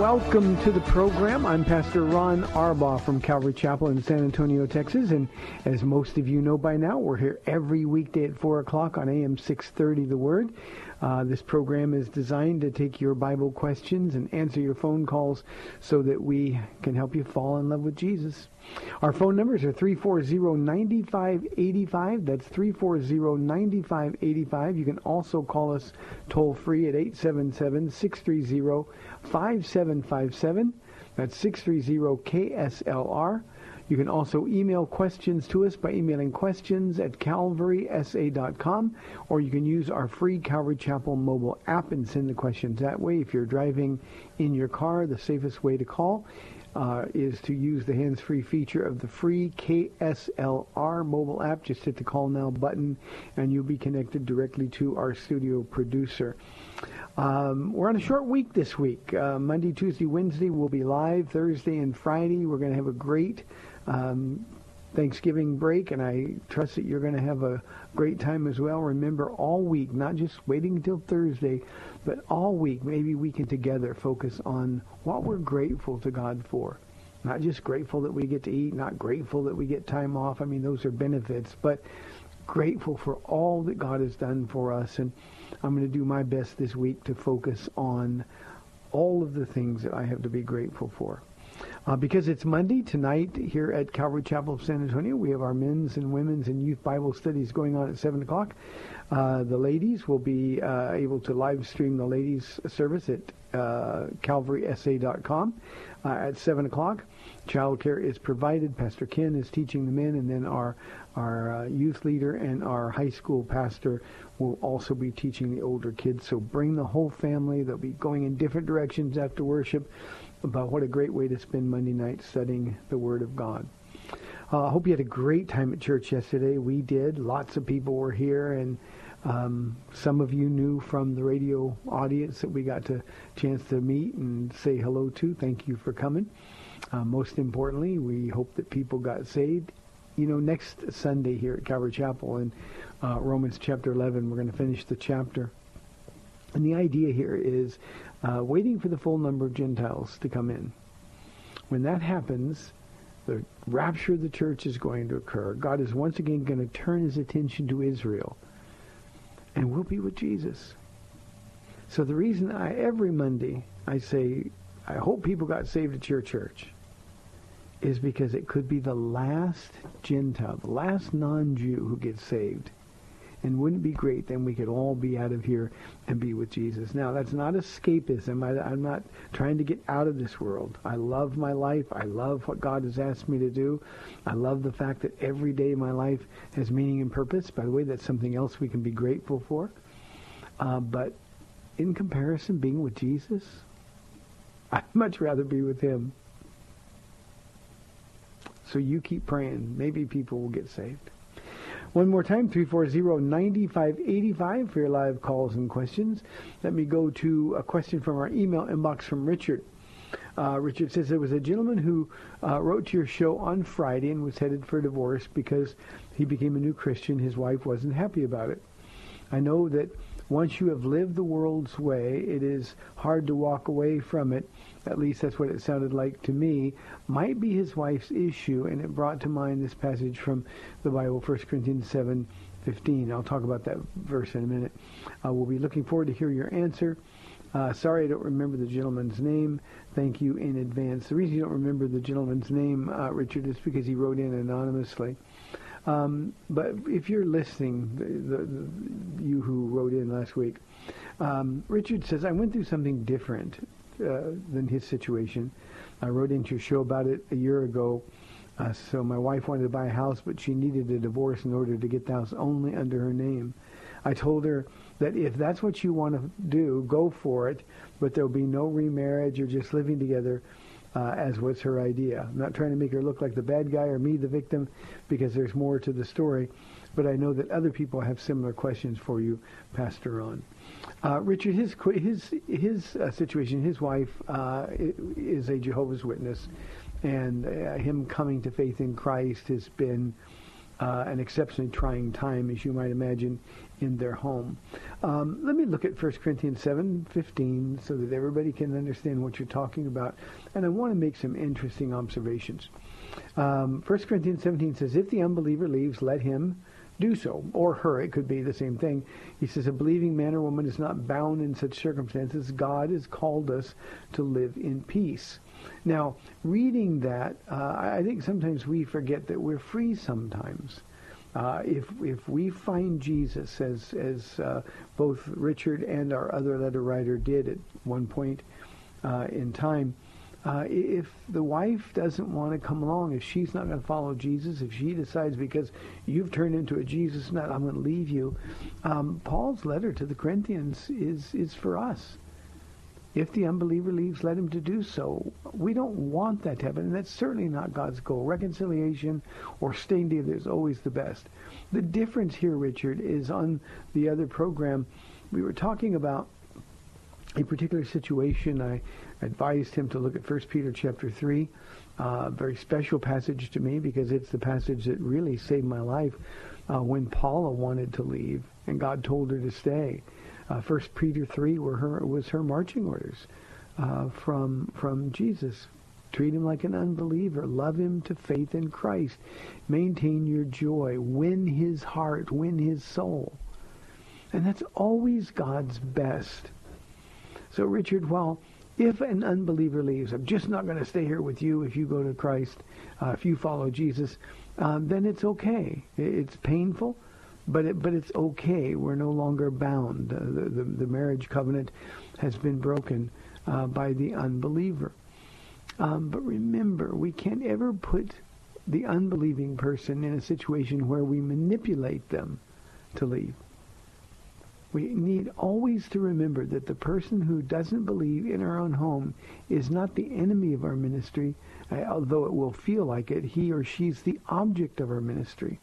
Welcome to the program. I'm Pastor Ron Arbaugh from Calvary Chapel in San Antonio, Texas. And as most of you know by now, we're here every weekday at 4 o'clock on AM 630 The Word. Uh, this program is designed to take your Bible questions and answer your phone calls so that we can help you fall in love with Jesus. Our phone numbers are 340-9585. That's 340-9585. You can also call us toll free at 877-630-5757. That's 630-KSLR. You can also email questions to us by emailing questions at calvarysa.com, or you can use our free Calvary Chapel mobile app and send the questions that way. If you're driving in your car, the safest way to call uh, is to use the hands-free feature of the free KSLR mobile app. Just hit the call now button, and you'll be connected directly to our studio producer. Um, we're on a short week this week. Uh, Monday, Tuesday, Wednesday we'll be live. Thursday and Friday we're going to have a great um, Thanksgiving break, and I trust that you're going to have a great time as well. Remember, all week, not just waiting until Thursday, but all week, maybe we can together focus on what we're grateful to God for. Not just grateful that we get to eat, not grateful that we get time off. I mean, those are benefits, but grateful for all that God has done for us. And I'm going to do my best this week to focus on all of the things that I have to be grateful for. Uh, because it's Monday tonight here at Calvary Chapel of San Antonio, we have our men's and women's and youth Bible studies going on at 7 o'clock. Uh, the ladies will be uh, able to live stream the ladies' service at uh, calvarysa.com uh, at 7 o'clock. Childcare is provided. Pastor Ken is teaching the men, and then our our uh, youth leader and our high school pastor will also be teaching the older kids. So bring the whole family. They'll be going in different directions after worship about what a great way to spend Monday night studying the Word of God. Uh, I hope you had a great time at church yesterday. We did. Lots of people were here, and um, some of you knew from the radio audience that we got a chance to meet and say hello to. Thank you for coming. Uh, most importantly, we hope that people got saved. You know, next Sunday here at Calvary Chapel in uh, Romans chapter 11, we're going to finish the chapter. And the idea here is uh, waiting for the full number of Gentiles to come in. When that happens, the rapture of the church is going to occur. God is once again going to turn his attention to Israel. And we'll be with Jesus. So the reason I, every Monday, I say, I hope people got saved at your church is because it could be the last Gentile, the last non-Jew who gets saved. And wouldn't be great then we could all be out of here and be with Jesus? Now, that's not escapism. I, I'm not trying to get out of this world. I love my life. I love what God has asked me to do. I love the fact that every day of my life has meaning and purpose. By the way, that's something else we can be grateful for. Uh, but in comparison, being with Jesus, I'd much rather be with him. So you keep praying. Maybe people will get saved. One more time, 340-9585 for your live calls and questions. Let me go to a question from our email inbox from Richard. Uh, Richard says there was a gentleman who uh, wrote to your show on Friday and was headed for divorce because he became a new Christian. His wife wasn't happy about it. I know that once you have lived the world's way, it is hard to walk away from it. At least that's what it sounded like to me. Might be his wife's issue, and it brought to mind this passage from the Bible, 1 Corinthians 7, 15. I'll talk about that verse in a minute. Uh, we'll be looking forward to hear your answer. Uh, sorry I don't remember the gentleman's name. Thank you in advance. The reason you don't remember the gentleman's name, uh, Richard, is because he wrote in anonymously. Um, but if you're listening, the, the, you who wrote in last week, um, Richard says, I went through something different uh, than his situation. I wrote into your show about it a year ago. Uh, so my wife wanted to buy a house, but she needed a divorce in order to get the house only under her name. I told her that if that's what you want to do, go for it, but there'll be no remarriage or just living together uh, as was her idea. I'm not trying to make her look like the bad guy or me the victim because there's more to the story, but I know that other people have similar questions for you, Pastor Ron. Uh, Richard, his his his uh, situation, his wife uh, is a Jehovah's Witness, and uh, him coming to faith in Christ has been uh, an exceptionally trying time, as you might imagine, in their home. Um, let me look at 1 Corinthians 7:15 so that everybody can understand what you're talking about. And I want to make some interesting observations. Um, 1 Corinthians 17 says, if the unbeliever leaves, let him do so. Or her, it could be the same thing. He says, a believing man or woman is not bound in such circumstances. God has called us to live in peace. Now, reading that, uh, I think sometimes we forget that we're free sometimes. Uh, if if we find Jesus, as as uh, both Richard and our other letter writer did at one point uh, in time, uh, if the wife doesn't want to come along, if she's not going to follow Jesus, if she decides because you've turned into a Jesus nut, I'm going to leave you. Um, Paul's letter to the Corinthians is is for us. If the unbeliever leaves, let him to do so. We don't want that to happen, and that's certainly not God's goal. Reconciliation or staying together is always the best. The difference here, Richard, is on the other program, we were talking about a particular situation. I advised him to look at 1 Peter chapter 3, a uh, very special passage to me because it's the passage that really saved my life uh, when Paula wanted to leave and God told her to stay. Uh, First Peter three were her was her marching orders uh, from from Jesus. Treat him like an unbeliever. Love him to faith in Christ. Maintain your joy. Win his heart. Win his soul. And that's always God's best. So, Richard, well, if an unbeliever leaves, I'm just not going to stay here with you if you go to Christ, uh, if you follow Jesus, um, then it's okay. It's painful but it, but it's okay. We're no longer bound. Uh, the, the, the marriage covenant has been broken uh, by the unbeliever. Um, but remember, we can't ever put the unbelieving person in a situation where we manipulate them to leave. We need always to remember that the person who doesn't believe in our own home is not the enemy of our ministry, uh, although it will feel like it. He or she's the object of our ministry.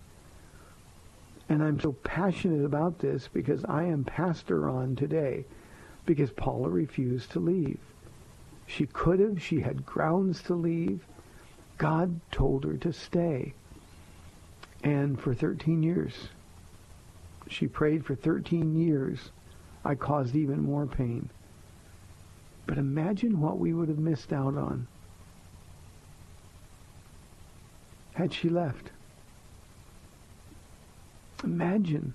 And I'm so passionate about this because I am Pastor Ron today because Paula refused to leave. She could have. She had grounds to leave. God told her to stay. And for 13 years, she prayed for 13 years. I caused even more pain. But imagine what we would have missed out on had she left. Imagine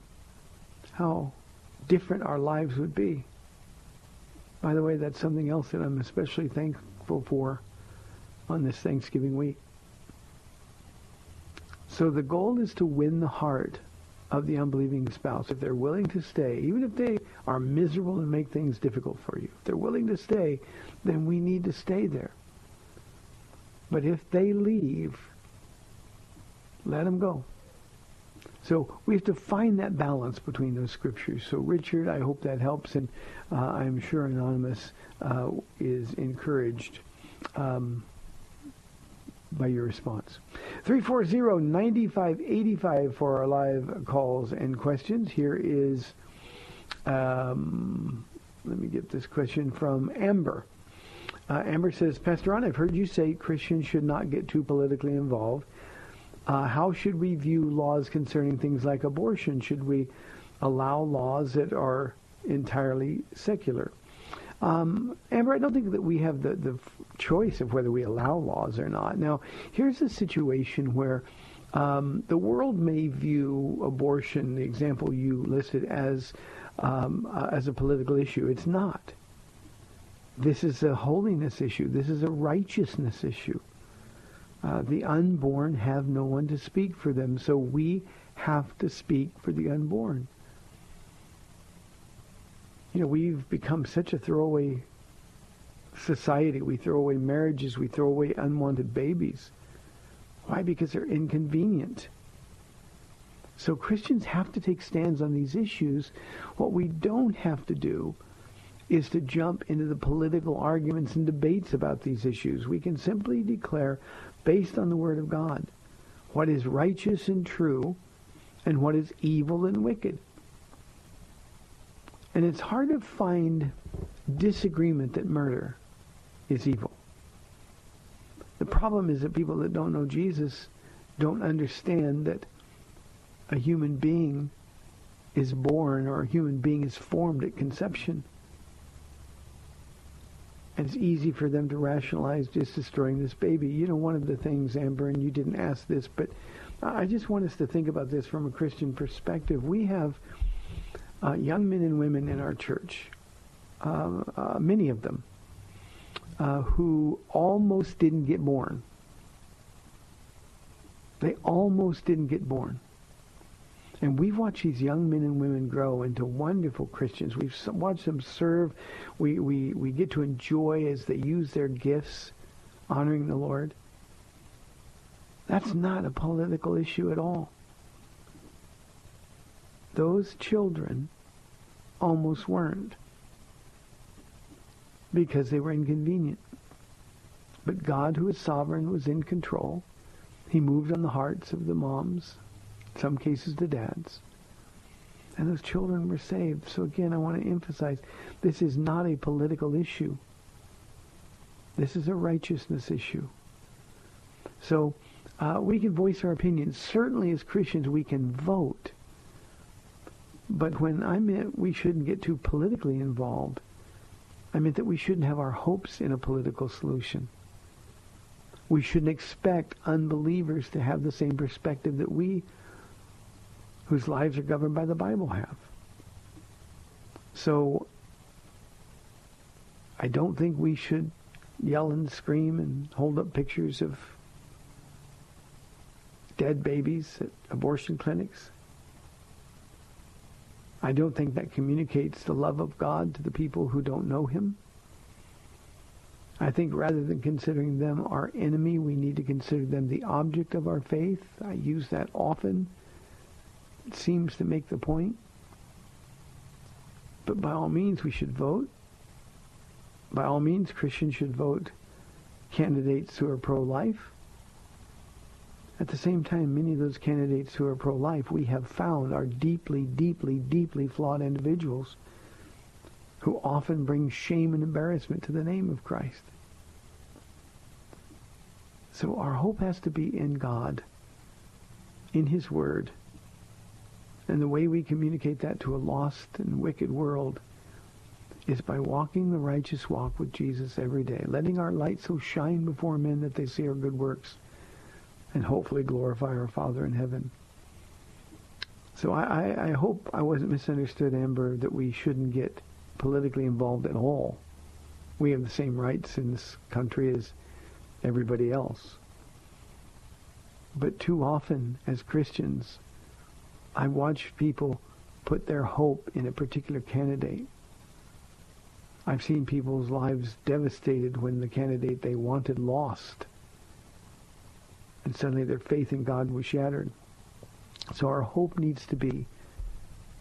how different our lives would be. By the way, that's something else that I'm especially thankful for on this Thanksgiving week. So the goal is to win the heart of the unbelieving spouse. If they're willing to stay, even if they are miserable and make things difficult for you, if they're willing to stay, then we need to stay there. But if they leave, let them go. So we have to find that balance between those scriptures. So Richard, I hope that helps, and uh, I'm sure Anonymous uh, is encouraged um, by your response. 340-9585 for our live calls and questions. Here is, um, let me get this question from Amber. Uh, Amber says, Pastor Ron, I've heard you say Christians should not get too politically involved. Uh, how should we view laws concerning things like abortion? Should we allow laws that are entirely secular? Um, Amber, I don't think that we have the, the choice of whether we allow laws or not. Now, here's a situation where um, the world may view abortion, the example you listed, as um, uh, as a political issue. It's not. This is a holiness issue. This is a righteousness issue. Uh, the unborn have no one to speak for them, so we have to speak for the unborn. You know, we've become such a throwaway society. We throw away marriages. We throw away unwanted babies. Why? Because they're inconvenient. So Christians have to take stands on these issues. What we don't have to do is to jump into the political arguments and debates about these issues. We can simply declare, based on the Word of God, what is righteous and true and what is evil and wicked. And it's hard to find disagreement that murder is evil. The problem is that people that don't know Jesus don't understand that a human being is born or a human being is formed at conception. And it's easy for them to rationalize just destroying this baby. You know, one of the things, Amber, and you didn't ask this, but I just want us to think about this from a Christian perspective. We have uh, young men and women in our church, uh, uh, many of them, uh, who almost didn't get born. They almost didn't get born. And we've watched these young men and women grow into wonderful Christians. We've watched them serve. We, we, we get to enjoy as they use their gifts, honoring the Lord. That's not a political issue at all. Those children almost weren't because they were inconvenient. But God, who is sovereign, was in control. He moved on the hearts of the moms, some cases the dads. And those children were saved. So again, I want to emphasize, this is not a political issue. This is a righteousness issue. So uh, we can voice our opinions. Certainly as Christians, we can vote. But when I meant we shouldn't get too politically involved, I meant that we shouldn't have our hopes in a political solution. We shouldn't expect unbelievers to have the same perspective that we, whose lives are governed by the Bible, have. So I don't think we should yell and scream and hold up pictures of dead babies at abortion clinics. I don't think that communicates the love of God to the people who don't know him. I think rather than considering them our enemy, we need to consider them the object of our faith. I use that often. Seems to make the point. But by all means, we should vote. By all means, Christians should vote candidates who are pro-life. At the same time, many of those candidates who are pro-life we have found are deeply, deeply, deeply flawed individuals who often bring shame and embarrassment to the name of Christ. So our hope has to be in God, in his word. And the way we communicate that to a lost and wicked world is by walking the righteous walk with Jesus every day, letting our light so shine before men that they see our good works and hopefully glorify our Father in heaven. So I, I, I hope I wasn't misunderstood, Amber, that we shouldn't get politically involved at all. We have the same rights in this country as everybody else. But too often, as Christians, I watch people put their hope in a particular candidate. I've seen people's lives devastated when the candidate they wanted lost and suddenly their faith in God was shattered. So our hope needs to be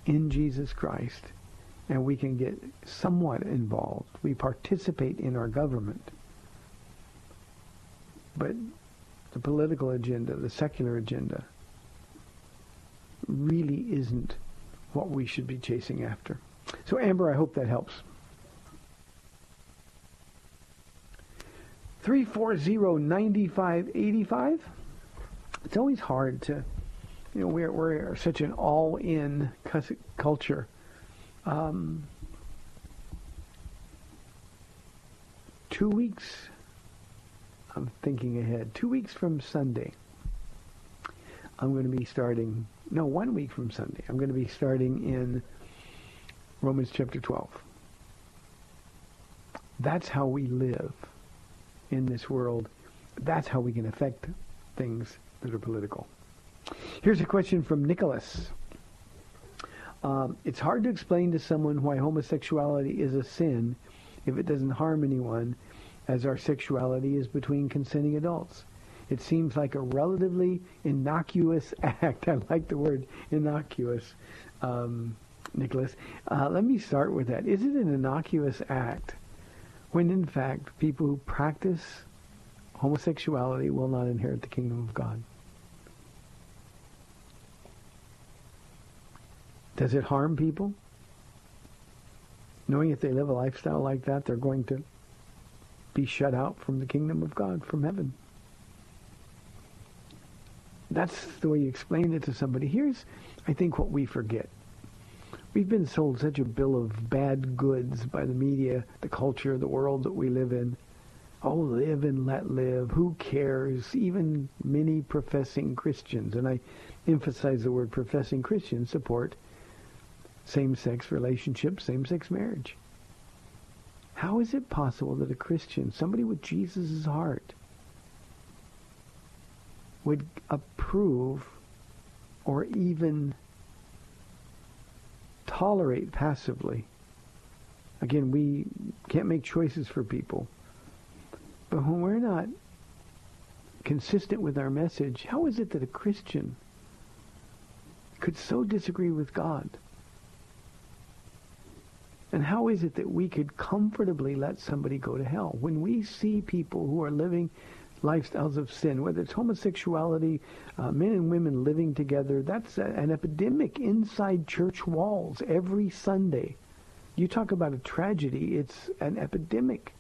in Jesus Christ, and we can get somewhat involved. We participate in our government. But the political agenda, the secular agenda, really isn't what we should be chasing after. So Amber, I hope that helps. 340-9585. It's always hard to, you know, we're, we're such an all-in culture. Um, two weeks, I'm thinking ahead, two weeks from Sunday, I'm going to be starting, no, one week from Sunday, I'm going to be starting in Romans chapter 12. That's how we live in this world. That's how we can affect things that are political. Here's a question from Nicholas. Um, it's hard to explain to someone why homosexuality is a sin if it doesn't harm anyone, as our sexuality is between consenting adults. It seems like a relatively innocuous act. I like the word innocuous, um, Nicholas. Uh, let me start with that. Is it an innocuous act when, in fact, people who practice homosexuality will not inherit the kingdom of God? Does it harm people? Knowing if they live a lifestyle like that, they're going to be shut out from the kingdom of God, from heaven. That's the way you explain it to somebody. Here's, I think, what we forget. We've been sold such a bill of bad goods by the media, the culture, the world that we live in. Oh, live and let live. Who cares? Even many professing Christians, and I emphasize the word professing Christians, support same-sex relationships, same-sex marriage. How is it possible that a Christian, somebody with Jesus' heart, would approve or even tolerate passively? Again, we can't make choices for people. But when we're not consistent with our message, how is it that a Christian could so disagree with God? And how is it that we could comfortably let somebody go to hell? When we see people who are living lifestyles of sin, whether it's homosexuality, uh, men and women living together, that's a, an epidemic inside church walls every Sunday. You talk about a tragedy, it's an epidemic.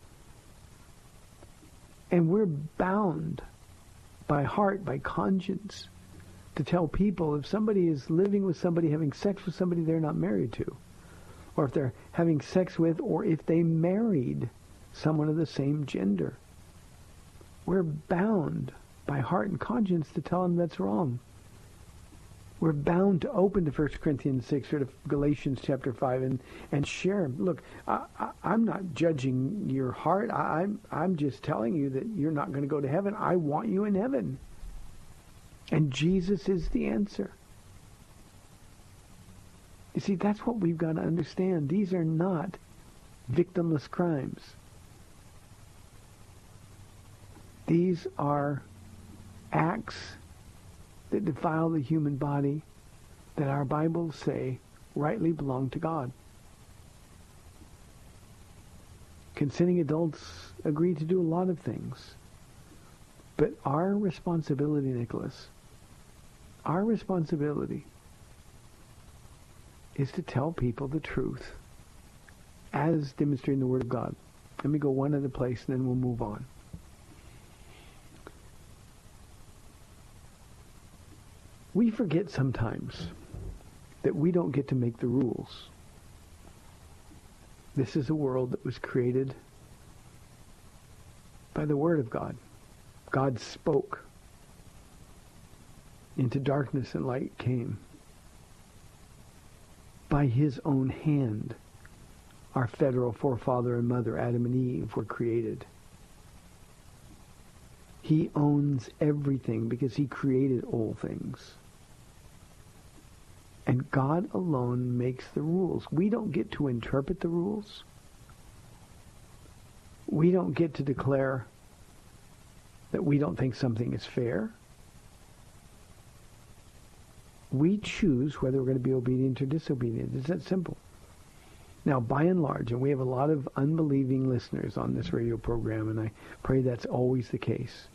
And we're bound by heart, by conscience, to tell people if somebody is living with somebody, having sex with somebody they're not married to, or if they're having sex with, or if they married someone of the same gender. We're bound by heart and conscience to tell them that's wrong. We're bound to open to 1 Corinthians 6 or to Galatians chapter 5 and, and share. Look, I, I, am not judging your heart. I, I'm, I'm just telling you that you're not going to go to heaven. I want you in heaven. And Jesus is the answer. You see, that's what we've got to understand. These are not victimless crimes. These are acts that defile the human body that our Bibles say rightly belong to God. Consenting adults agree to do a lot of things. But our responsibility, Nicholas, our responsibility is to tell people the truth as demonstrated in the Word of God. Let me go one other place and then we'll move on. We forget sometimes that we don't get to make the rules. This is a world that was created by the Word of God. God spoke. Into darkness and light came. By his own hand, our federal forefather and mother, Adam and Eve, were created. He owns everything because he created all things. And God alone makes the rules. We don't get to interpret the rules. We don't get to declare that we don't think something is fair. We choose whether we're going to be obedient or disobedient. It's that simple. Now, by and large, and we have a lot of unbelieving listeners on this radio program, and I pray that's always the case.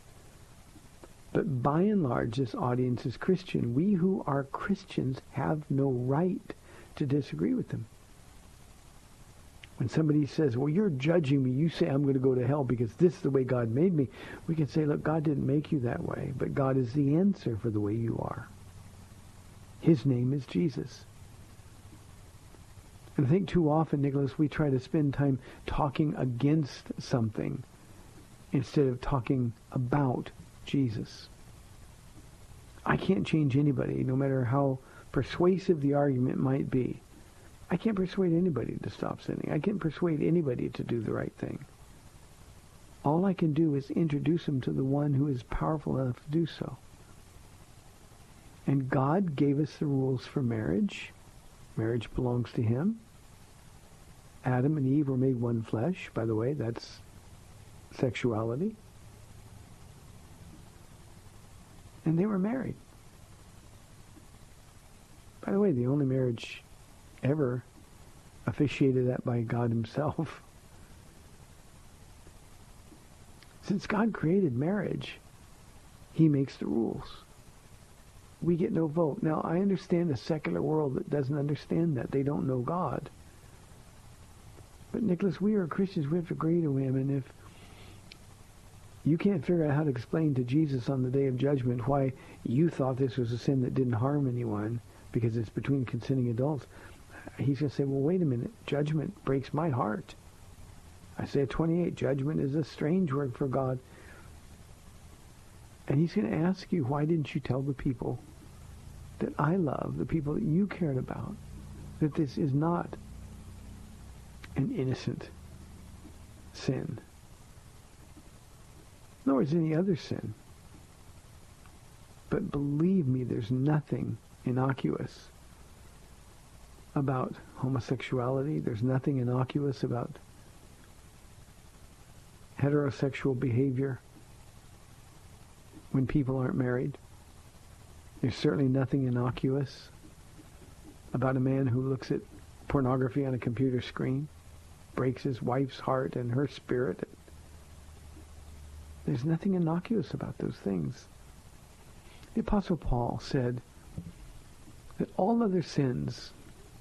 But by and large, this audience is Christian. We who are Christians have no right to disagree with them. When somebody says, well, you're judging me, you say I'm going to go to hell because this is the way God made me, we can say, look, God didn't make you that way, but God is the answer for the way you are. His name is Jesus. And I think too often, Nicholas, we try to spend time talking against something instead of talking about Jesus. I can't change anybody, no matter how persuasive the argument might be. I can't persuade anybody to stop sinning. I can't persuade anybody to do the right thing. All I can do is introduce them to the one who is powerful enough to do so. And God gave us the rules for marriage. Marriage belongs to him. Adam and Eve were made one flesh. By the way, that's sexuality. And they were married. By the way, the only marriage ever officiated at by God himself. Since God created marriage, he makes the rules. We get no vote. Now, I understand a secular world that doesn't understand that. They don't know God. But, Nicholas, we are Christians. We have to agree to him. And if you can't figure out how to explain to Jesus on the day of judgment why you thought this was a sin that didn't harm anyone because it's between consenting adults, he's going to say, well, wait a minute. Judgment breaks my heart. Isaiah 28, judgment is a strange word for God. And he's going to ask you, why didn't you tell the people that I love, the people that you cared about, that this is not an innocent sin, nor is any other sin. But believe me, there's nothing innocuous about homosexuality. There's nothing innocuous about heterosexual behavior when people aren't married. There's certainly nothing innocuous about a man who looks at pornography on a computer screen, breaks his wife's heart and her spirit. There's nothing innocuous about those things. The Apostle Paul said that all other sins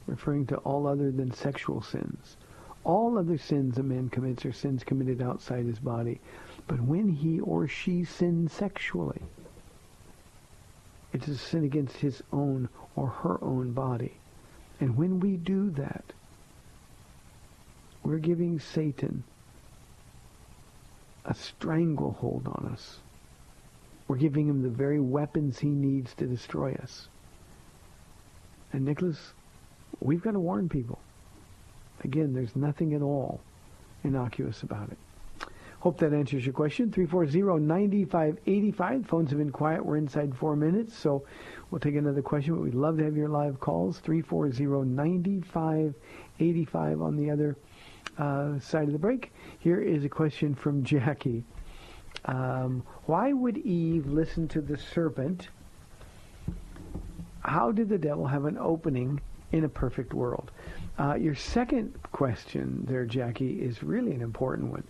referring to all other than sexual sins. All other sins a man commits are sins committed outside his body. But when he or she sins sexually, it is a sin against his own or her own body. And when we do that, we're giving Satan a stranglehold on us. We're giving him the very weapons he needs to destroy us. And Nicholas, we've got to warn people. Again, there's nothing at all innocuous about it. Hope that answers your question. 340-9585. Phones have been quiet. We're inside four minutes, so we'll take another question. But we'd love to have your live calls. 340-9585 on the other uh, side of the break. Here is a question from Jackie. Um, why would Eve listen to the serpent? How did the devil have an opening in a perfect world? Uh, your second question there, Jackie, is really an important one.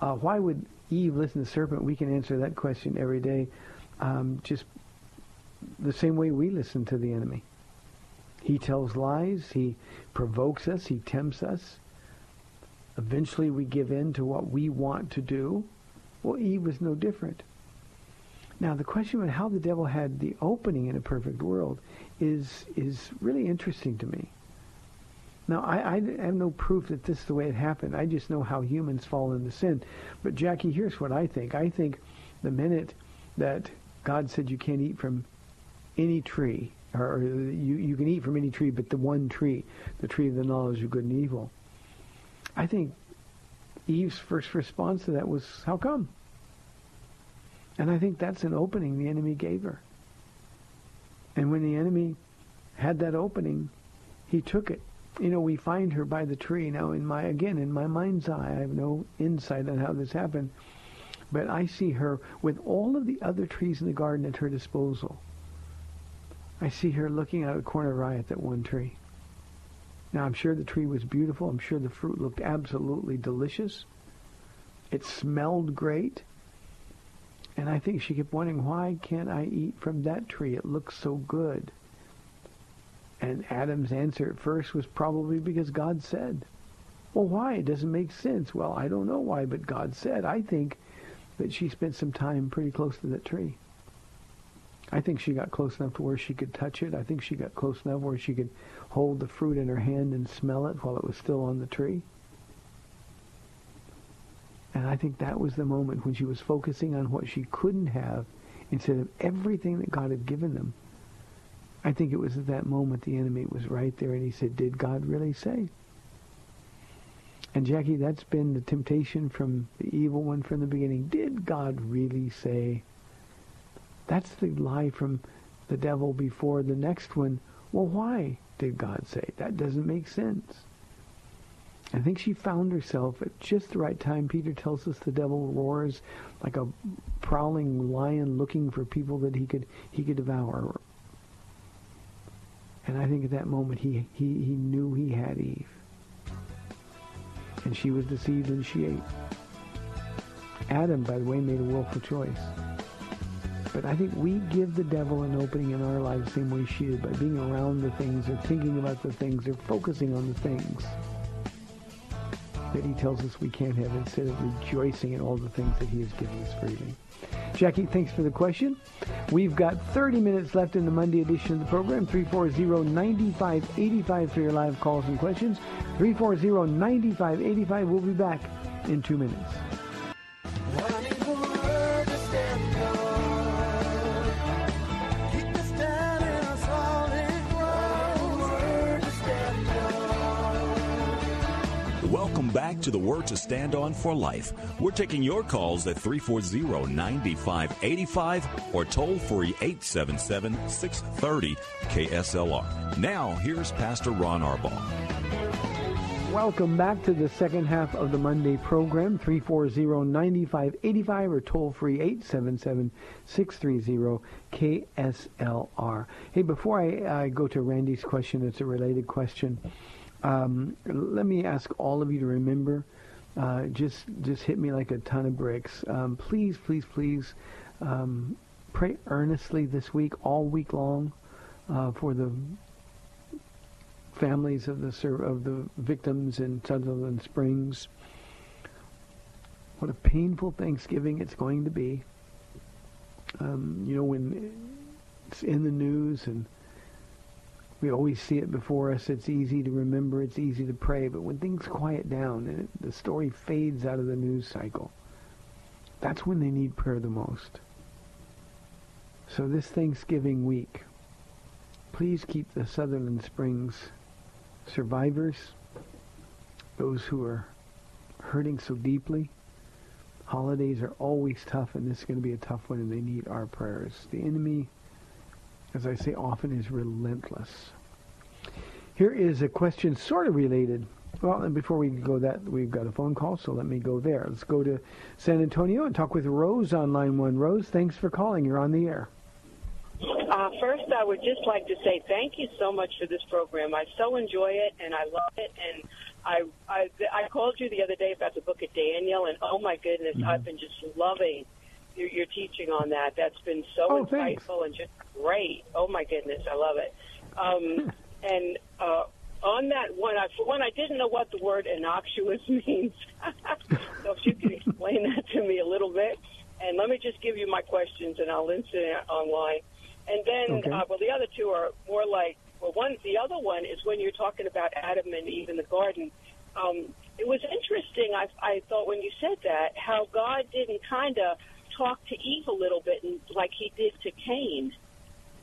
Uh, why would Eve listen to the serpent? We can answer that question every day, um, just the same way we listen to the enemy. He tells lies. He provokes us. He tempts us. Eventually, we give in to what we want to do. Well, Eve was no different. Now, the question of how the devil had the opening in a perfect world is is really interesting to me. Now, I, I have no proof that this is the way it happened. I just know how humans fall into sin. But Jackie, here's what I think. I think the minute that God said you can't eat from any tree, or, you, you can eat from any tree but the one tree, the tree of the knowledge of good and evil, I think Eve's first response to that was, how come? And I think that's an opening the enemy gave her. And when the enemy had that opening, he took it. You know, we find her by the tree. Now, in my, again, in my mind's eye, I have no insight on how this happened, but I see her with all of the other trees in the garden at her disposal. I see her looking out of the corner of her eye at that one tree. Now, I'm sure the tree was beautiful. I'm sure the fruit looked absolutely delicious. It smelled great. And I think she kept wondering, why can't I eat from that tree? It looks so good. And Adam's answer at first was probably because God said. Well, why? It doesn't make sense. Well, I don't know why, but God said. I think that she spent some time pretty close to that tree. I think she got close enough to where she could touch it. I think she got close enough where she could hold the fruit in her hand and smell it while it was still on the tree. And I think that was the moment when she was focusing on what she couldn't have instead of everything that God had given them. I think it was at that moment the enemy was right there and he said, did God really say? And Jackie, that's been the temptation from the evil one from the beginning. Did God really say? That's the lie from the devil before the next one. Well, why did God say? That doesn't make sense. I think she found herself at just the right time. Peter tells us the devil roars like a prowling lion looking for people that he could he could devour. And I think at that moment he, he, he knew he had Eve. And she was deceived and she ate. Adam, by the way, made a willful choice. But I think we give the devil an opening in our lives the same way she did by being around the things or thinking about the things or focusing on the things that he tells us we can't have instead of rejoicing in all the things that he has given us freely. Jackie, thanks for the question. We've got 30 minutes left in the Monday edition of the program. 340-9585 for your live calls and questions. 340-9585. We'll be back in two minutes. To the Word to Stand On for Life. We're taking your calls at 340-9585 or toll free 877-630 KSLR. Now, here's Pastor Ron Arbaugh. Welcome back to the second half of the Monday program, 340-9585 or toll free 877-630-KSLR. Hey, before I uh, go to Randy's question, it's a related question. Um, let me ask all of you to remember, uh, just just hit me like a ton of bricks. Um, please, please, please um, pray earnestly this week, all week long, uh, for the families of the of the victims in Sutherland Springs. What a painful Thanksgiving it's going to be. Um, you know, when it's in the news and we always see it before us, it's easy to remember, it's easy to pray. But when things quiet down and it, the story fades out of the news cycle, that's when they need prayer the most. So this Thanksgiving week, please keep the Sutherland Springs survivors, those who are hurting so deeply. Holidays are always tough, and this is going to be a tough one, and they need our prayers. The enemy, as I say often, is relentless. Here is a question sort of related. Well, and before we go that, we've got a phone call, so let me go there. Let's go to San Antonio and talk with Rose on line one. Rose, thanks for calling. You're on the air. Uh, first, I would just like to say thank you so much for this program. I so enjoy it, and I love it. And I, I, I called you the other day about the book of Daniel, and oh my goodness, Mm-hmm. I've been just loving your, your teaching on that. That's been so Oh, thanks. insightful and just great. Oh my goodness, I love it. Um, and uh, on that one, I, for one, I didn't know what the word innocuous means. so if you can explain that to me a little bit. And let me just give you my questions, and I'll answer it online. And then, Okay. uh, well, the other two are more like, well, one, the other one is when you're talking about Adam and Eve in the garden. Um, it was interesting, I, I thought, when you said that, how God didn't kind of talk to Eve a little bit, and, like he did to Cain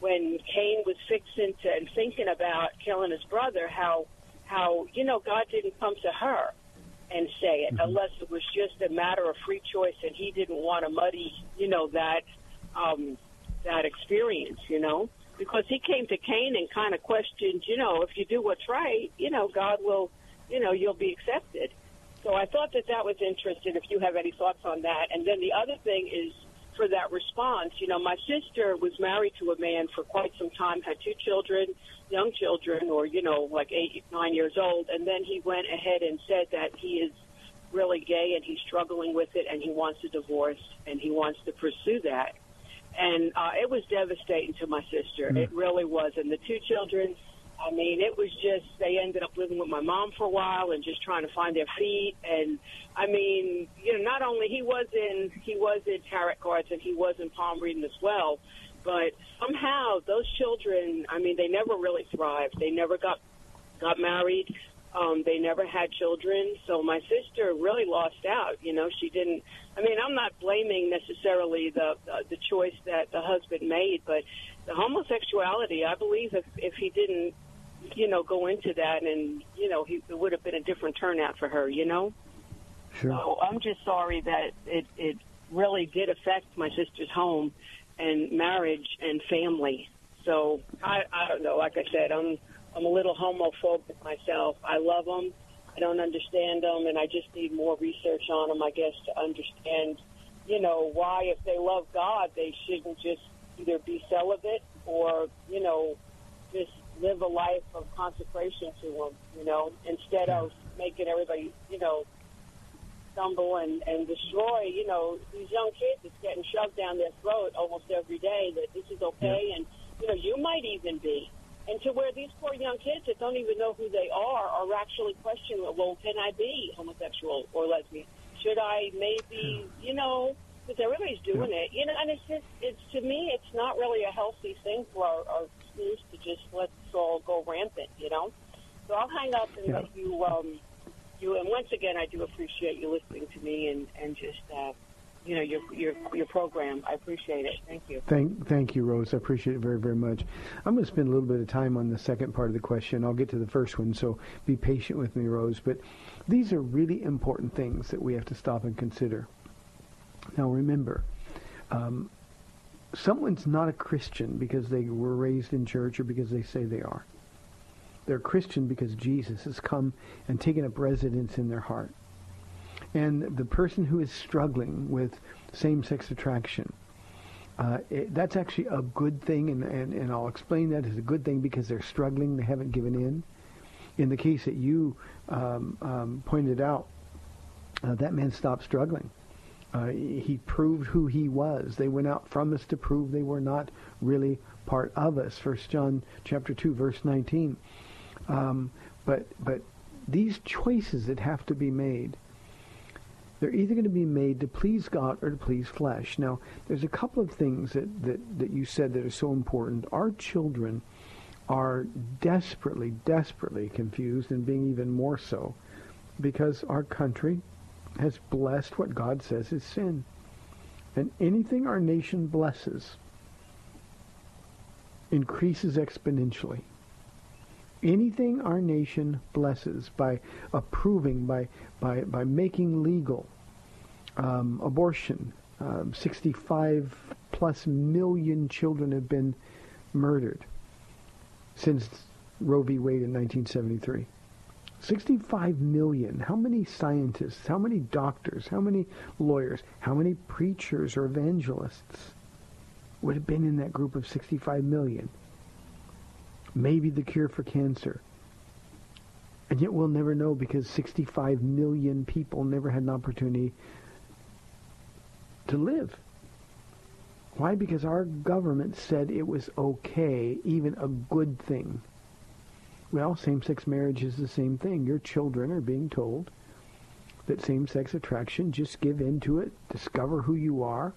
when Cain was fixing to and thinking about killing his brother, how how you know God didn't come to her and say it unless it was just a matter of free choice and he didn't want to muddy you know that um, that experience, you know, because he came to Cain and kind of questioned, you know, if you do what's right, you know, God will, you know, you'll be accepted. So I thought that that was interesting. If you have any thoughts on that, and then the other thing is for that response. You know, my sister was married to a man for quite some time, had two children, young children, or you know, like eight, nine years old, and then he went ahead and said that he is really gay and he's struggling with it and he wants a divorce and he wants to pursue that. And uh, it was devastating to my sister. It really was. And the two children, I mean, it was just they ended up living with my mom for a while and just trying to find their feet. And I mean, you know, not only he was in he was in tarot cards and he was in palm reading as well, but somehow those children, I mean, they never really thrived. They never got got married. Um, they never had children, so my sister really lost out. You know, she didn't. I mean, I'm not blaming necessarily the the choice that the husband made, but the homosexuality. I believe if if he didn't, you know, go into that, and you know, he it would have been a different turnout for her. You know. Sure. So I'm just sorry that it it really did affect my sister's home and marriage and family. So I I don't know. Like I said, I'm I'm a little homophobic myself. I love them. I don't understand them, and I just need more research on them, I guess, to understand, you know, why if they love God, they shouldn't just either be celibate or, you know, just live a life of consecration to Him, you know, instead of making everybody, you know, stumble and, and destroy, you know, these young kids. that's getting shoved down their throat almost every day that this is okay, and, you know, you might even be and to where these poor young kids that don't even know who they are are actually questioning, well, can I be homosexual or lesbian? Should I maybe, you know, because everybody's doing it, you know, and it's just, it's to me, it's not really a healthy thing for our, our schools to just let this all go rampant, you know. So I'll hang up and Yeah. let you, um, you, and once again, I do appreciate you listening to me and and just, uh, you know, your your your program. I appreciate it. Thank you. Thank, thank you, Rose. I appreciate it very, very much. I'm going to spend a little bit of time on the second part of the question. I'll get to the first one, so be patient with me, Rose. But these are really important things that we have to stop and consider. Now, remember, um, someone's not a Christian because they were raised in church or because they say they are. They're Christian because Jesus has come and taken up residence in their heart. And the person who is struggling with same-sex attraction, uh, it, that's actually a good thing, and, and, and I'll explain that as a good thing because they're struggling, they haven't given in. In the case that you um, um, pointed out, uh, that man stopped struggling. Uh, he proved who he was. They went out from us to prove they were not really part of us. First John chapter two, verse nineteen. Um, but but these choices that have to be made, they're either going to be made to please God or to please flesh. Now, there's a couple of things that, that, that you said that are so important. Our children are desperately, desperately confused and being even more so because our country has blessed what God says is sin. And anything our nation blesses increases exponentially. Anything our nation blesses by approving, by, by, by making legal um, abortion, um, 65 plus million children have been murdered since Roe v. Wade in 1973. 65 million. How many scientists, how many doctors, how many lawyers, how many preachers or evangelists would have been in that group of 65 million? Maybe the cure for cancer. And yet we'll never know because 65 million people never had an opportunity to live. Why? Because our government said it was okay, even a good thing. Well, same-sex marriage is the same thing. Your children are being told that same-sex attraction, just give in to it, discover who you are,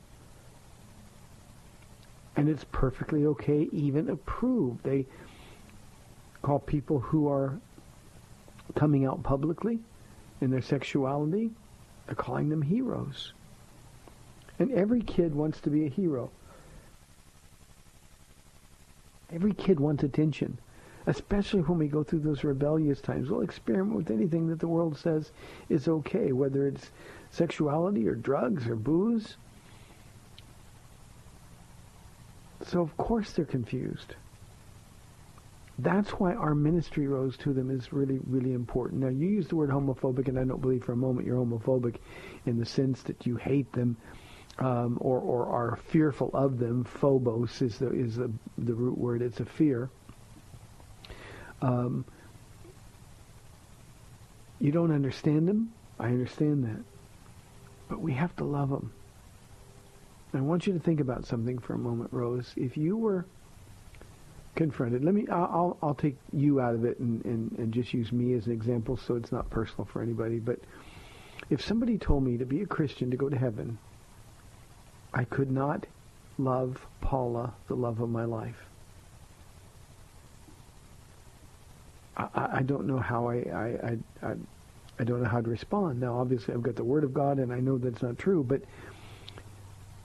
and it's perfectly okay, even approved. They call people who are coming out publicly in their sexuality, they're calling them heroes. And every kid wants to be a hero. Every kid wants attention, especially when we go through those rebellious times. We'll experiment with anything that the world says is okay, whether it's sexuality or drugs or booze. So of course they're confused. That's why our ministry rose to them is really, really important. Now you use the word homophobic, and I don't believe for a moment you're homophobic in the sense that you hate them um, or, or are fearful of them. Phobos is the is the, the root word. It's a fear. Um, you don't understand them. I understand that, but we have to love them. I want you to think about something for a moment, Rose. If you were confronted. Let me. I'll I'll, take you out of it and, and and just use me as an example, so it's not personal for anybody. But if somebody told me to be a Christian to go to heaven, I could not love Paula the love of my life. I, I don't know how I, I, I, I don't know how to respond. Now, obviously, I've got the Word of God, and I know that's not true, but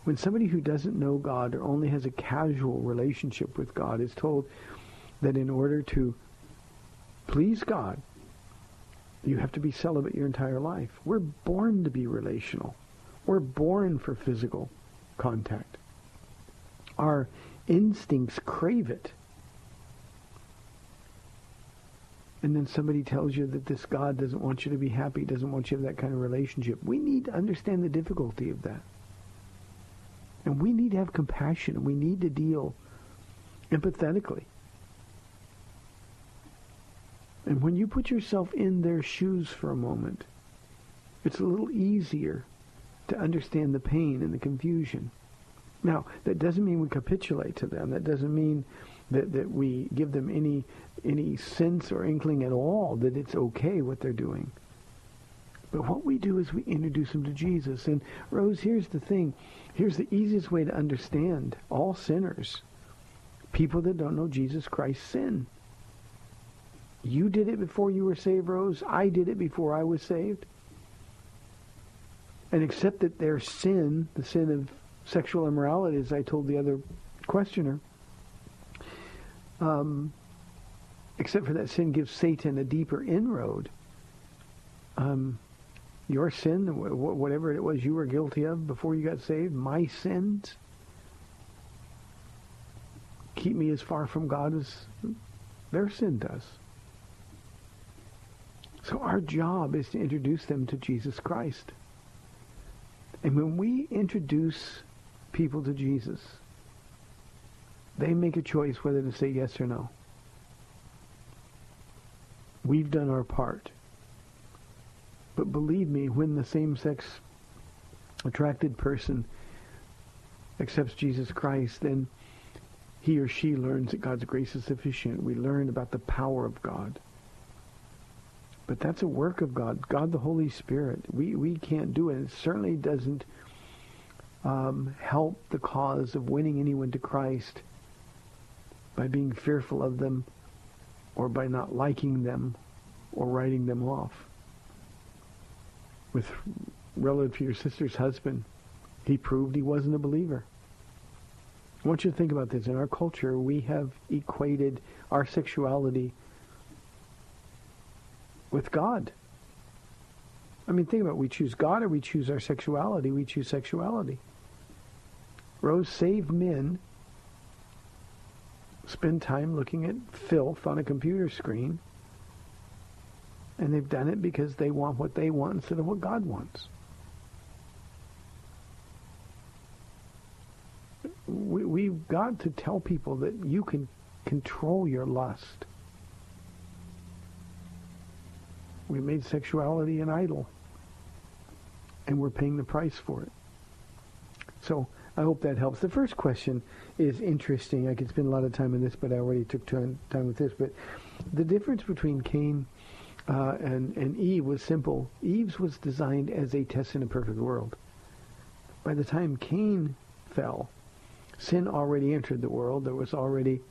when somebody who doesn't know God or only has a casual relationship with God is told that in order to please God, you have to be celibate your entire life. We're born to be relational. We're born for physical contact. Our instincts crave it. And then somebody tells you that this God doesn't want you to be happy, doesn't want you to have that kind of relationship. We need to understand the difficulty of that. And we need to have compassion. We need to deal empathetically. And when you put yourself in their shoes for a moment, it's a little easier to understand the pain and the confusion. Now, that doesn't mean we capitulate to them. That doesn't mean that, that we give them any any sense or inkling at all that it's okay what they're doing. But what we do is we introduce them to Jesus. And Rose, here's the thing. Here's the easiest way to understand all sinners. People that don't know Jesus Christ sin. You did it before you were saved, Rose. I did it before I was saved. And accept that their sin, the sin of sexual immorality, as I told the other questioner, um, except for that sin gives Satan a deeper inroad. Um, your sin, wh- whatever it was you were guilty of before you got saved, my sins, keep me as far from God as their sin does. So our job is to introduce them to Jesus Christ. And when we introduce people to Jesus, they make a choice whether to say yes or no. We've done our part. But believe me, when the same-sex attracted person accepts Jesus Christ, then he or she learns that God's grace is sufficient. We learn about the power of God. But that's a work of God, God the Holy Spirit. We, we can't do it. It certainly doesn't um, help the cause of winning anyone to Christ by being fearful of them or by not liking them or writing them off. With relative to your sister's husband, he proved he wasn't a believer. I want you to think about this. In our culture, we have equated our sexuality with God. I mean, think about it. We choose God or we choose our sexuality. We choose sexuality. Rose saved men spend time looking at filth on a computer screen, and they've done it because they want what they want instead of what God wants. We, we've got to tell people that you can control your lust. We made sexuality an idol, and we're paying the price for it. So I hope that helps. The first question is interesting. I could spend a lot of time on this, but I already took time, with this. But the difference between Cain uh, and, and Eve was simple. Eve's was designed as a test in a perfect world. By the time Cain fell, sin already entered the world. There was already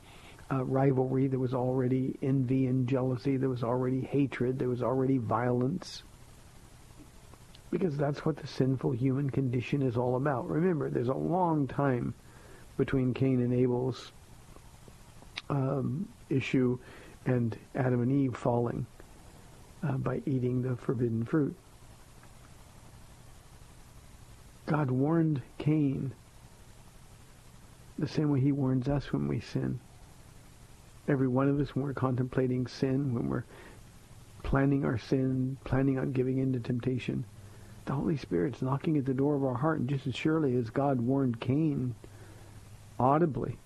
uh, rivalry. There was already envy and jealousy. There was already hatred. There was already violence because that's what the sinful human condition is all about. Remember, there's a long time between Cain and Abel's um, issue and Adam and Eve falling uh, by eating the forbidden fruit. God warned Cain the same way he warns us when we sin. Every one of us, when we're contemplating sin, when we're planning our sin, planning on giving in to temptation, the Holy Spirit's knocking at the door of our heart, and just as surely as God warned Cain audibly,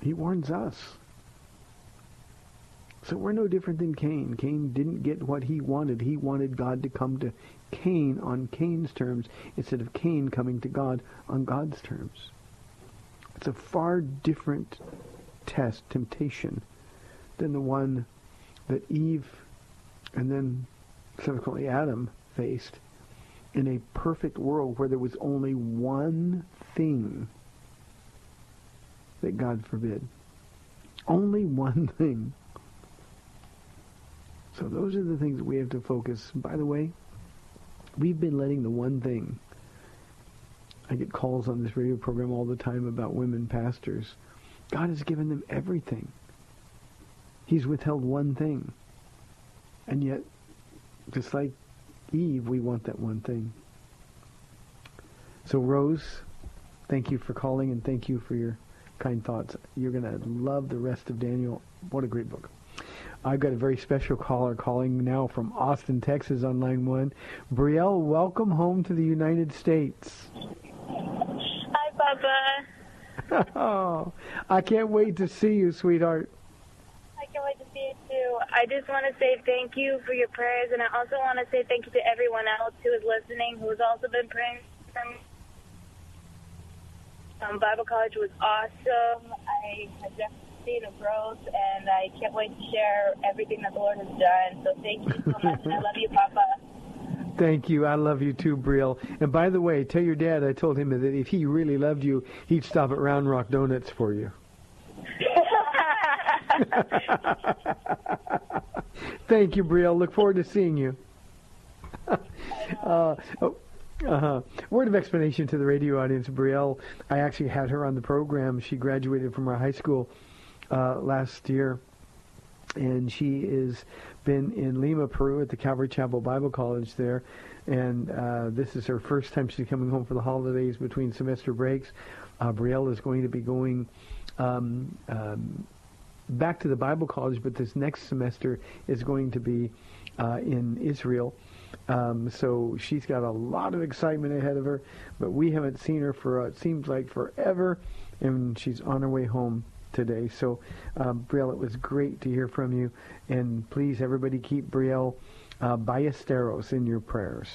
he warns us. So we're no different than Cain. Cain didn't get what he wanted. He wanted God to come to Cain on Cain's terms instead of Cain coming to God on God's terms. It's a far different test, temptation, than the one that Eve and then subsequently Adam faced in a perfect world where there was only one thing that God forbid. Only one thing. So those are the things we have to focus. By the way, we've been letting the one thing. I get calls on this radio program all the time about women pastors. God has given them everything. He's withheld one thing. And yet, just like Eve, we want that one thing. So Rose, thank you for calling and thank you for your kind thoughts. You're going to love the rest of Daniel. What a great book. I've got a very special caller calling now from Austin, Texas on line one. Brielle, welcome home to the United States. Hi, Papa. oh, I can't wait to see you, sweetheart. I can't wait to see you too. I just want to say thank you for your prayers, and I also want to say thank you to everyone else who is listening, who has also been praying for me. Um, Bible college was awesome. I have definitely seen a growth, and I can't wait to share everything that the Lord has done. So thank you so much, I love you, Papa. Thank you. I love you too, Brielle. And by the way, tell your dad I told him that if he really loved you, he'd stop at Round Rock Donuts for you. Thank you, Brielle. Look forward to seeing you. uh, oh, uh-huh. Word of explanation to the radio audience, Brielle. I actually had her on the program. She graduated from our high school uh, last year, and she is been in Lima, Peru, at the Calvary Chapel Bible College there, and uh, this is her first time she's coming home for the holidays between semester breaks. Uh, Brielle is going to be going um, um, back to the Bible college, but this next semester is going to be uh, in Israel. Um, so she's got a lot of excitement ahead of her, but we haven't seen her for uh, it seems like forever, and she's on her way home today. So, um, Brielle, it was great to hear from you, and please, everybody, keep Brielle uh, Ballesteros in your prayers.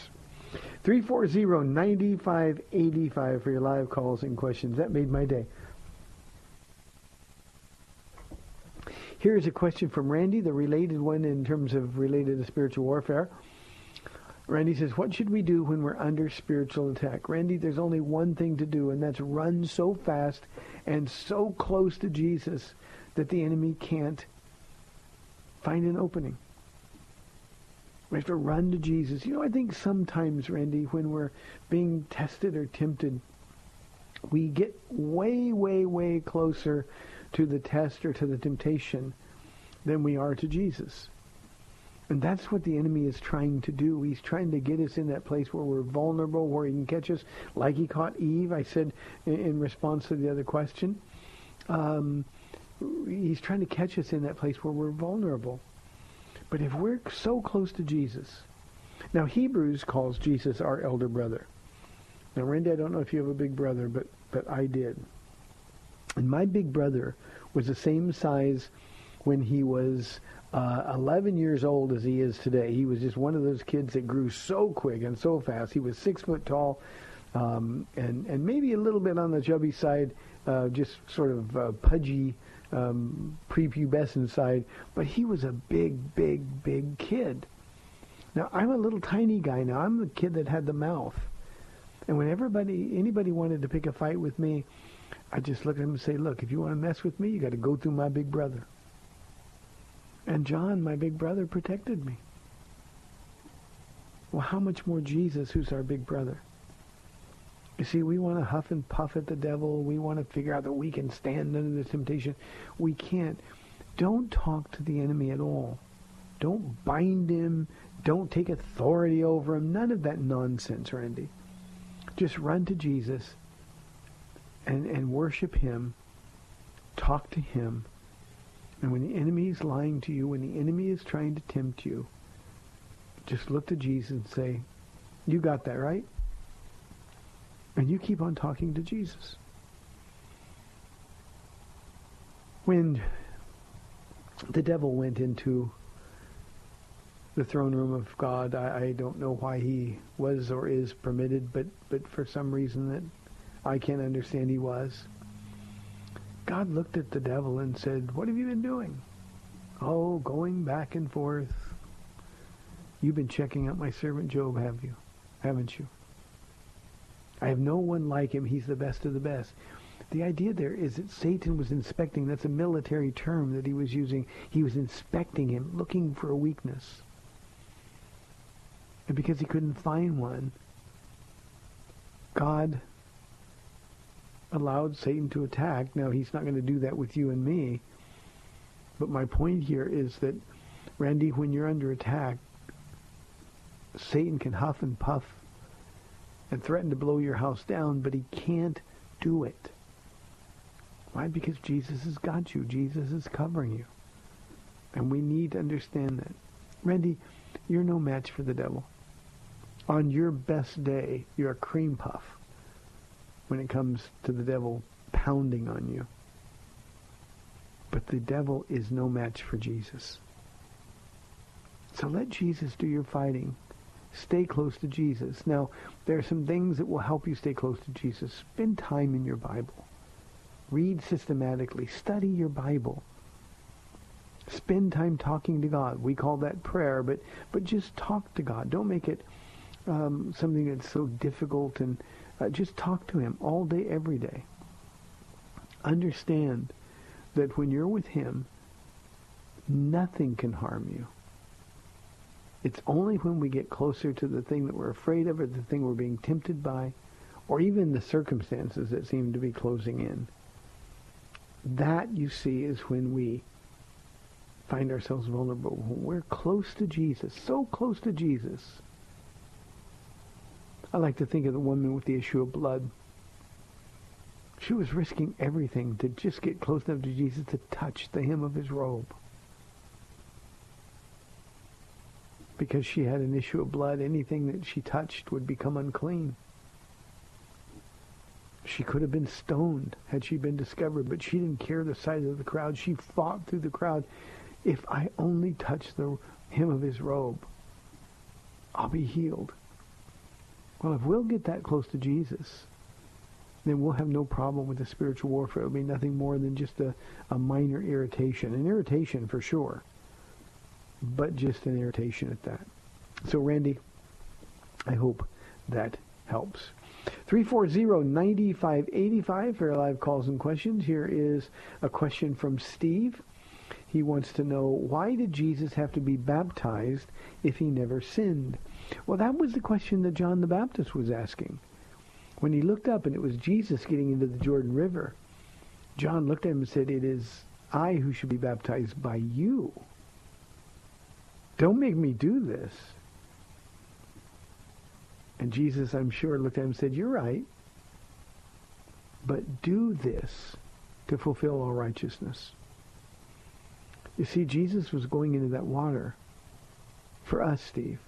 340-9585 for your live calls and questions. That made my day. Here's a question from Randy, the related one in terms of related to spiritual warfare. Randy says, what should we do when we're under spiritual attack? Randy, there's only one thing to do, and that's run so fast and so close to Jesus that the enemy can't find an opening. We have to run to Jesus. You know, I think sometimes, Randy, when we're being tested or tempted, we get way, way, way closer to the test or to the temptation than we are to Jesus. And that's what the enemy is trying to do. He's trying to get us in that place where we're vulnerable, where he can catch us like he caught Eve, I said in, response to the other question. Um, he's trying to catch us in that place where we're vulnerable. But if we're so close to Jesus, now Hebrews calls Jesus our elder brother. Now, Randy, I don't know if you have a big brother, but, but I did. And my big brother was the same size when he was uh, 11 years old as he is today. He was just one of those kids that grew so quick and so fast. He was six foot tall, um, and and maybe a little bit on the chubby side, uh, just sort of uh, pudgy, um, prepubescent side. But he was a big, big, big kid. Now I'm a little tiny guy. Now I'm the kid that had the mouth, and when everybody, anybody wanted to pick a fight with me, I just look at him and say, "Look, if you want to mess with me, you got to go through my big brother." And John, my big brother, protected me. Well, how much more Jesus, who's our big brother? You see, we want to huff and puff at the devil. We want to figure out that we can stand under the temptation. We can't. Don't talk to the enemy at all. Don't bind him. Don't take authority over him. None of that nonsense, Randy. Just run to Jesus and, and worship him. Talk to him and when the enemy is lying to you, when the enemy is trying to tempt you, just look to Jesus and say, you got that, right? And you keep on talking to Jesus. When the devil went into the throne room of God, I, I don't know why he was or is permitted, but, but for some reason that I can't understand he was. God looked at the devil and said, what have you been doing? Oh, going back and forth. You've been checking out my servant Job, have you? Haven't you? I have no one like him. He's the best of the best. The idea there is that Satan was inspecting. That's a military term that he was using. He was inspecting him, looking for a weakness. And because he couldn't find one, God allowed Satan to attack. Now, he's not going to do that with you and me. But my point here is that, Randy, when you're under attack, Satan can huff and puff and threaten to blow your house down, but he can't do it. Why? Because Jesus has got you. Jesus is covering you. And we need to understand that. Randy, you're no match for the devil. On your best day, you're a cream puff when it comes to the devil pounding on you. But the devil is no match for Jesus. So let Jesus do your fighting. Stay close to Jesus. Now, there are some things that will help you stay close to Jesus. Spend time in your Bible. Read systematically. Study your Bible. Spend time talking to God. We call that prayer, but, but just talk to God. Don't make it um, something that's so difficult and uh, just talk to him all day, every day. Understand that when you're with him, nothing can harm you. It's only when we get closer to the thing that we're afraid of or the thing we're being tempted by or even the circumstances that seem to be closing in. That, you see, is when we find ourselves vulnerable. When we're close to Jesus, so close to Jesus. I like to think of the woman with the issue of blood. She was risking everything to just get close enough to Jesus to touch the hem of his robe. Because she had an issue of blood, anything that she touched would become unclean. She could have been stoned had she been discovered, but she didn't care the size of the crowd. She fought through the crowd. If I only touch the hem of his robe, I'll be healed. Well, if we'll get that close to Jesus, then we'll have no problem with the spiritual warfare. It'll be nothing more than just a, a minor irritation. An irritation for sure, but just an irritation at that. So, Randy, I hope that helps. 340-9585 for live calls and questions. Here is a question from Steve. He wants to know, why did Jesus have to be baptized if he never sinned? Well, that was the question that John the Baptist was asking. When he looked up and it was Jesus getting into the Jordan River, John looked at him and said, it is I who should be baptized by you. Don't make me do this. And Jesus, I'm sure, looked at him and said, you're right. But do this to fulfill all righteousness. You see, Jesus was going into that water for us, Steve,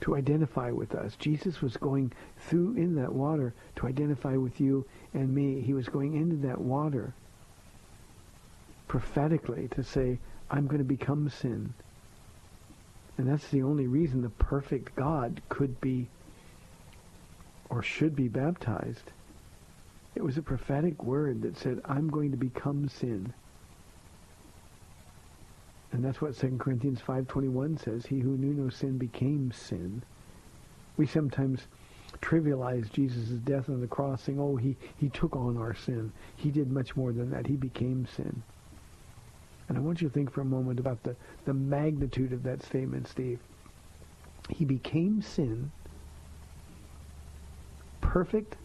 to identify with us. Jesus was going through in that water to identify with you and me. He was going into that water prophetically to say, I'm going to become sin. And that's the only reason the perfect God could be or should be baptized. It was a prophetic word that said, I'm going to become sin. And that's what 2 Corinthians 5.21 says. He who knew no sin became sin. We sometimes trivialize Jesus' death on the cross, saying, oh, he, he took on our sin. He did much more than that. He became sin. And I want you to think for a moment about the, the magnitude of that statement, Steve. He became sin, perfect,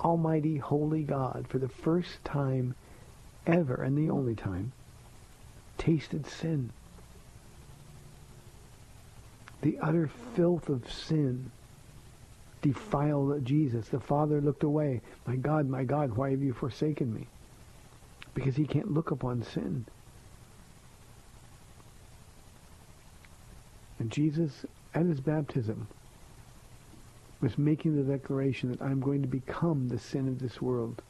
almighty, holy God, for the first time ever, and the only time, tasted sin. The utter filth of sin defiled Jesus. The Father looked away. My God, my God, why have you forsaken me? Because he can't look upon sin. And Jesus, at his baptism, was making the declaration that I'm going to become the sin of this world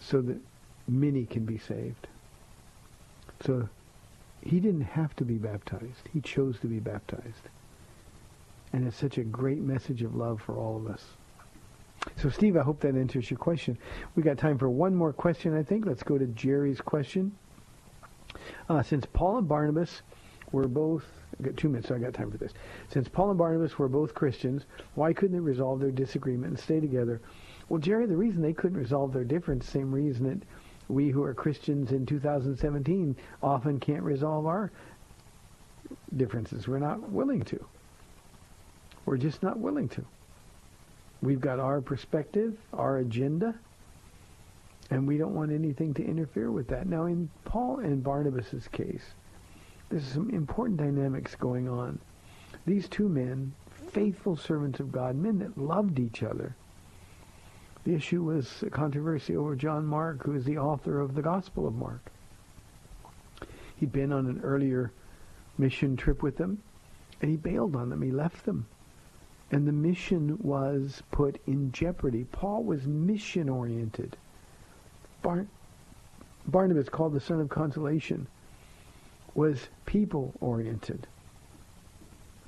so that many can be saved. So he didn't have to be baptized. He chose to be baptized. And it's such a great message of love for all of us. So, Steve, I hope that answers your question. We got time for one more question, I think. Let's go to Jerry's question. Uh, since Paul and Barnabas were both, I got two minutes, so I got time for this. Since Paul and Barnabas were both Christians, why couldn't they resolve their disagreement and stay together? Well, Jerry, the reason they couldn't resolve their difference, same reason that we who are Christians in 2017 often can't resolve our differences. We're not willing to. We're just not willing to. We've got our perspective, our agenda, and we don't want anything to interfere with that. Now, in Paul and Barnabas' case, there's some important dynamics going on. These two men, faithful servants of God, men that loved each other. The issue was a controversy over John Mark, who is the author of the Gospel of Mark. He'd been on an earlier mission trip with them, and he bailed on them. He left them. And the mission was put in jeopardy. Paul was mission oriented. Bar- Barnabas, called the son of consolation, was people oriented.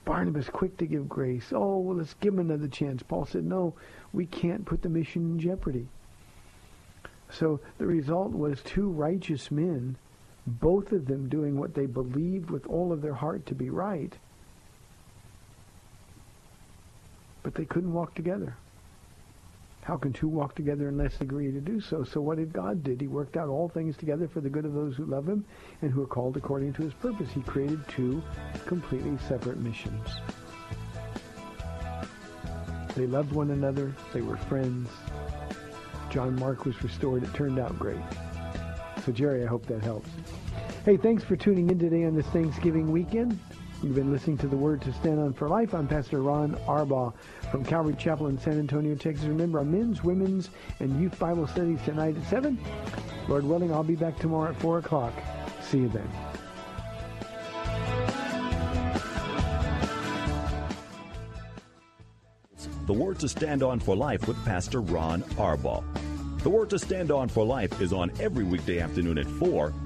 Barnabas quick to give grace. Oh, well, let's give him another chance. Paul said, no, we can't put the mission in jeopardy. So the result was two righteous men, both of them doing what they believed with all of their heart to be right, but they couldn't walk together. How can two walk together unless they agree to do so? So what did God did? He worked out all things together for the good of those who love him and who are called according to his purpose. He created two completely separate missions. They loved one another. They were friends. John Mark was restored. It turned out great. So Jerry, I hope that helps. Hey, thanks for tuning in today on this Thanksgiving weekend. You've been listening to the Word to Stand On for Life. I'm Pastor Ron Arbaugh from Calvary Chapel in San Antonio, Texas. Remember our men's, women's, and youth Bible studies tonight at 7. Lord willing, I'll be back tomorrow at 4 o'clock. See you then. The Word to Stand On for Life with Pastor Ron Arbaugh. The Word to Stand On for Life is on every weekday afternoon at 4,